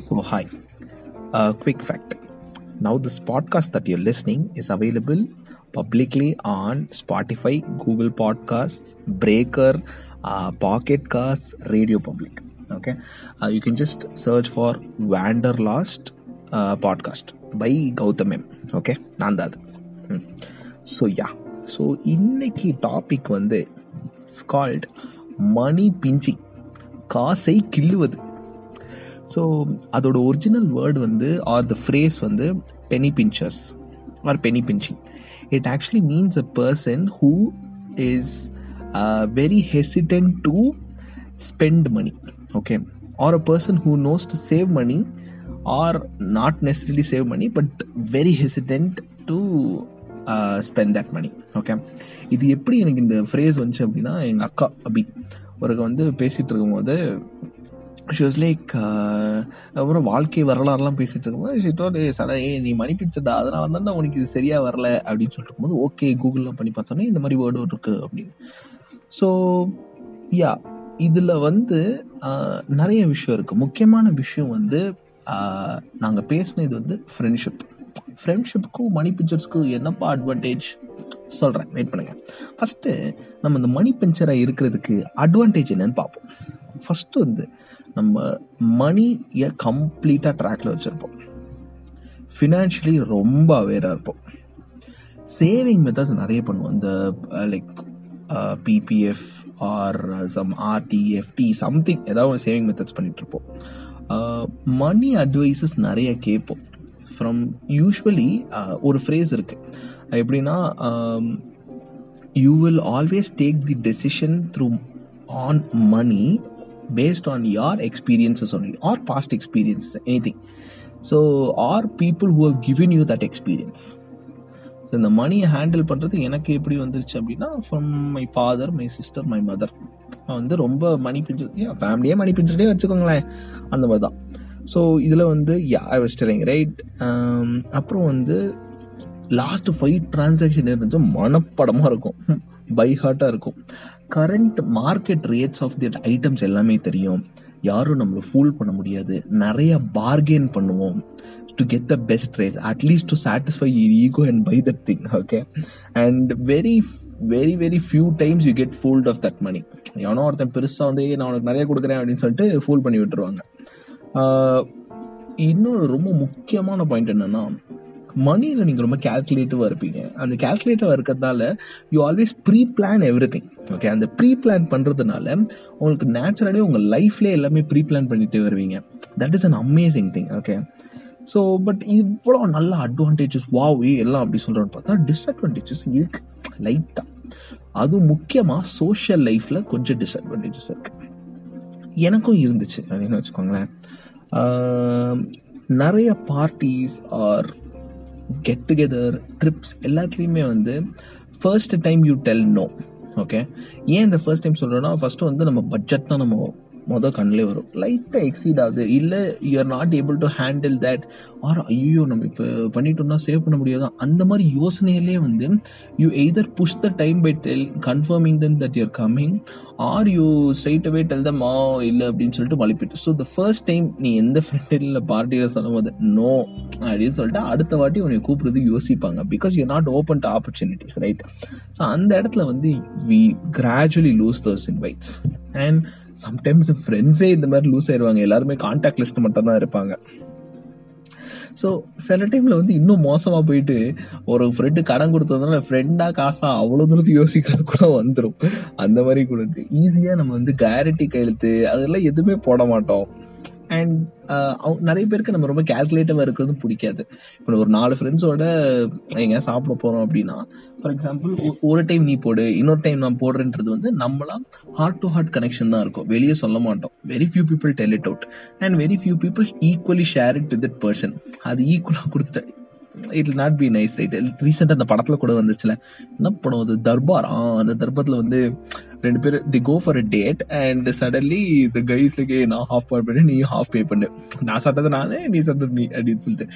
So, hi. A quick fact. Now, this podcast that you're listening is available publicly on Spotify, Google Podcasts, Breaker, uh, Pocket Casts, Radio Public. Okay. Uh, you can just search for Wanderlost uh, podcast by Gautam M. Okay. நான் தான் அது so யா so இன்னைக்கு topic வந்து it's called money pinching காசை கிள்ளுவது so அதோட original word வந்து or the phrase வந்து penny pinchers or penny pinching it actually means a person who is very hesitant to spend money okay or a person who knows to save money or not necessarily save money but very hesitant to spend that money okay இது எப்படி எனக்கு இந்த phrase வந்துச்சு அப்படின்னா எங்கள் அக்கா அபி ஒருக்க வந்து பேசிகிட்டு இருக்கும்போது ஷி வாஸ் லைக் அப்புறம் வாழ்க்கை வரலாறுலாம் பேசிட்டு இருக்கும்போது ஷிட்டோட சட ஏ நீ மணி அதனால தான் உனக்கு இது சரியாக வரல. அப்படின்னு சொல்லிட்டு இருக்கும்போது ஓகே கூகுள்லாம் பண்ணி பார்த்தோன்னே இந்த மாதிரி வேர்டு இருக்கு. அப்படின்னு. ஸோ யா இதில் வந்து நிறைய விஷயம் இருக்குது முக்கியமான விஷயம் வந்து நாங்கள் பேசினது வந்து ஃப்ரெண்ட்ஷிப் ஃப்ரெண்ட்ஷிப்புக்கும் மணி பிக்சர்ஸ்க்கும் என்னப்பா அட்வான்டேஜ் சொல்கிறேன் வெயிட் பண்ணுங்க. ஃபஸ்ட்டு நம்ம இந்த மணி பிக்சராக இருக்கிறதுக்கு அட்வான்டேஜ் என்னன்னு பார்ப்போம். ஃபஸ்ட்டு வந்து நம்ம மணியை கம்ப்ளீட்டாக ட்ராக்ல வச்சுருப்போம். ஃபினான்ஷியலி ரொம்ப அவேராக இருப்போம். சேவிங் மெத்தட்ஸ் நிறைய பண்ணுவோம். இந்த like PPF or some RD FD something ஏதாவது ஒரு சேவிங் மெத்தட்ஸ் பண்ணிட்டு இருப்போம். மணி அட்வைசஸ் நிறைய கேட்போம். ஃப்ரம் யூஸ்வலி ஒரு ஃப்ரேஸ் இருக்கு. எப்படின்னா you will always take the decision through on money based on your experiences only or past experiences anything. So or people who have given you that experience. So இந்த மணியை handle பண்ணுறது எனக்கு எப்படி வந்துருச்சு அப்படின்னா from my father my sister my mother வந்து ரொம்ப மணி pincher ஃபேமிலியே மணி பிஞ்சுட்டே வச்சுக்கோங்களேன். அந்த மாதிரி தான். ஸோ இதில் வந்து yeah I was telling right அப்புறம் வந்து லாஸ்ட் ஃபைவ் டிரான்சாக்ஷன் இருந்துச்சு மனப்படமாக இருக்கும். பை ஹார்ட்டாக இருக்கும். Current market rates of the items எல்லாமே தெரியும். யாரும் நம்மளை ஃபூல் பண்ண முடியாது. நிறைய பார்கெயின் பண்ணுவோம். To get the best rate at least to satisfy ego and by that thing okay and very very very few times you get fooled of that money எவனோ ஒருத்தன் பெருசாக வந்து நான் உனக்கு நிறைய கொடுக்குறேன் அப்படின்னு சொல்லிட்டு ஃபூல் பண்ணி விட்டுருவாங்க. இன்னொரு ரொம்ப முக்கியமான பாயிண்ட் என்னன்னா மணியில் நீங்கள் ரொம்ப கேல்குலேட்டிவாக இருப்பீங்க. அந்த கேல்குலேட்டிவாக இருக்கிறதுனால you always pre plan everything okay அந்த ப்ரீ பிளான் பண்ணுறதுனால உங்களுக்கு நேச்சுரலாகவே உங்கள் லைஃப்லேயே எல்லாமே ப்ரீ பிளான் பண்ணிட்டு வருவீங்க. That is an amazing thing okay so but இவ்வளோ நல்ல அட்வான்டேஜஸ் வாவ் எல்லாம் அப்படி சொல்கிறோன்னு பார்த்தா டிஸ்அட்வான்டேஜஸ் இருக்கு. லைட்டாக அதுவும் முக்கியமாக சோஷியல் லைஃப்பில் கொஞ்சம் டிஸ்அட்வான்டேஜஸ் இருக்கு. எனக்கும் இருந்துச்சு. அப்படின்னு வச்சுக்கோங்களேன். நிறைய parties or get together trips எல்லாத்துலேயுமே வந்து first time you tell no okay ஏன் இந்த ஃபர்ஸ்ட் டைம் சொல்கிறோன்னா ஃபஸ்ட்டு வந்து நம்ம பட்ஜெட் தான் நம்ம மொதல் கண்ணிலே வரும். லைட்டாக எக்ஸீட் ஆகுது. இல்லை you are not able to handle that or ஐயோ நம்ம இப்போ பண்ணிட்டோம்னா சேவ் பண்ண முடியாது? அந்த மாதிரி யோசனையிலே வந்து you either push the time by tell confirming then that your coming or you straight away tell them ah இல்லை அப்படின்னு சொல்லிட்டு மலிப்பிட்டு ஸோ த ஃபர்ஸ்ட் டைம் நீ எந்த ஃப்ரெண்டில் இல்லை பார்ட்டியில் சொல்லும் போது நோ அப்படின்னு சொல்லிட்டு அடுத்த வாட்டி உன்னை கூப்பிடுறது யோசிப்பாங்க. Because you not open to opportunities right so அந்த இடத்துல வந்து we gradually lose their invites and sometimes ஃப்ரெண்ட்ஸே இந்த மாதிரி லூஸ் ஆயிடுவாங்க எல்லாருமே கான்டாக்ட் லிஸ்ட் மட்டும் தான் இருப்பாங்க. ஸோ சில டைம்ல வந்து இன்னும் மோசமா போயிட்டு ஒரு ஃப்ரெண்டு கடன் கொடுத்ததுனால ஃப்ரெண்டா காசா அவ்வளோ தூரத்து யோசிக்கிறது கூட வந்துடும் அந்த மாதிரி கொடுக்கு ஈஸியாக ஈஸியா நம்ம வந்து கேரண்டி கையெழுத்து அதெல்லாம் எதுவுமே போட மாட்டோம். Uh, அண்ட் நிறைய பேருக்கு நம்ம ரொம்ப கேல்குலேட்டிவா இருக்கிறது பிடிக்காது. இப்போ ஒரு நாலு ஃப்ரெண்ட்ஸோட எங்க சாப்பிட போறோம் அப்படின்னா ஃபார் எக்ஸாம்பிள் ஒரு டைம் நீ போடு இன்னொரு டைம் நான் போடுறேன்றது வந்து நம்மளா ஹார்ட் டு ஹார்ட் கனெக்ஷன் தான் இருக்கும். வெளியே சொல்ல மாட்டோம். Very few people tell it out and very few people equally share it to that person அது ஈக்குவலாக கொடுத்துட்டு it not be nice right ரீசெண்டாக அந்த படத்தில் கூட வந்துச்சுல. என்ன படம் அது? தர்பார்? ஆ அந்த தர்பாத்தில் வந்து ரெண்டு பேர் they go for a date and suddenly the guys நான் ஹாஃப் பே பண்ணு நீ ஹாஃப் பே பண்ணு. நான் சட்டது நானே நீ சட்டது நீ அப்படின்னு சொல்லிட்டு.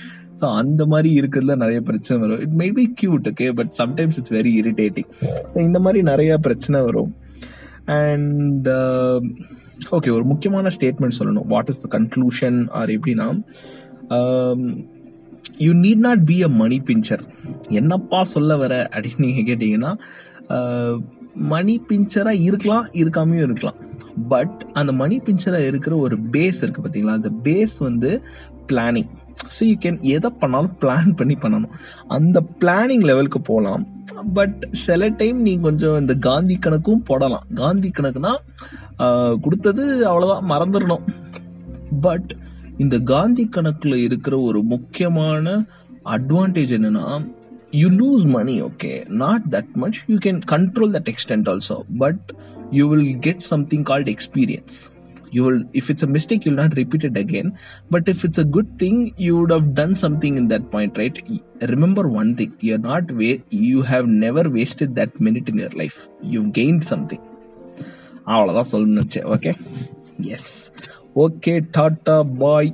ஸோ அந்த மாதிரி இருக்கிறதுல நிறைய பிரச்சனை வரும். It may be cute okay but sometimes it's very irritating so இந்த மாதிரி நிறைய பிரச்சனை வரும். அண்ட் ஓகே uh, ஒரு முக்கியமான ஸ்டேட்மெண்ட் சொல்லணும். What is the conclusion or எப்படின்னா um, you need not be a money pincher என்னப்பா சொல்ல வர அப்படின்னு நீங்கள் கேட்டீங்கன்னா மணி பிஞ்சராக இருக்கலாம் இருக்காமையும் இருக்கலாம். பட் அந்த மணி பிஞ்சராக இருக்கிற ஒரு பேஸ் இருக்குது பார்த்தீங்களா அந்த பேஸ் வந்து பிளானிங் ஸோ யூ கேன் எதை பண்ணாலும் பிளான் பண்ணி பண்ணணும். அந்த பிளானிங் லெவலுக்கு போகலாம். பட் சில டைம் நீ கொஞ்சம் இந்த காந்தி கணக்கும் போடலாம். காந்தி கணக்குனா கொடுத்தது அவ்வளோதான் மறந்துடணும். பட் இந்த காந்தி கணக்கில் இருக்கிற ஒரு முக்கியமான அட்வான்டேஜ் என்னன்னா you lose money okay not that much you can control that extent also but you will get something called experience you will if it's a mistake you'll not repeated again but if it's a good thing you would have done something in that point right remember one thing you are not way you have never wasted that minute in your life you gain something அவ்வளோதான் சொல்லணுச்சு okay yes okay tata பாய்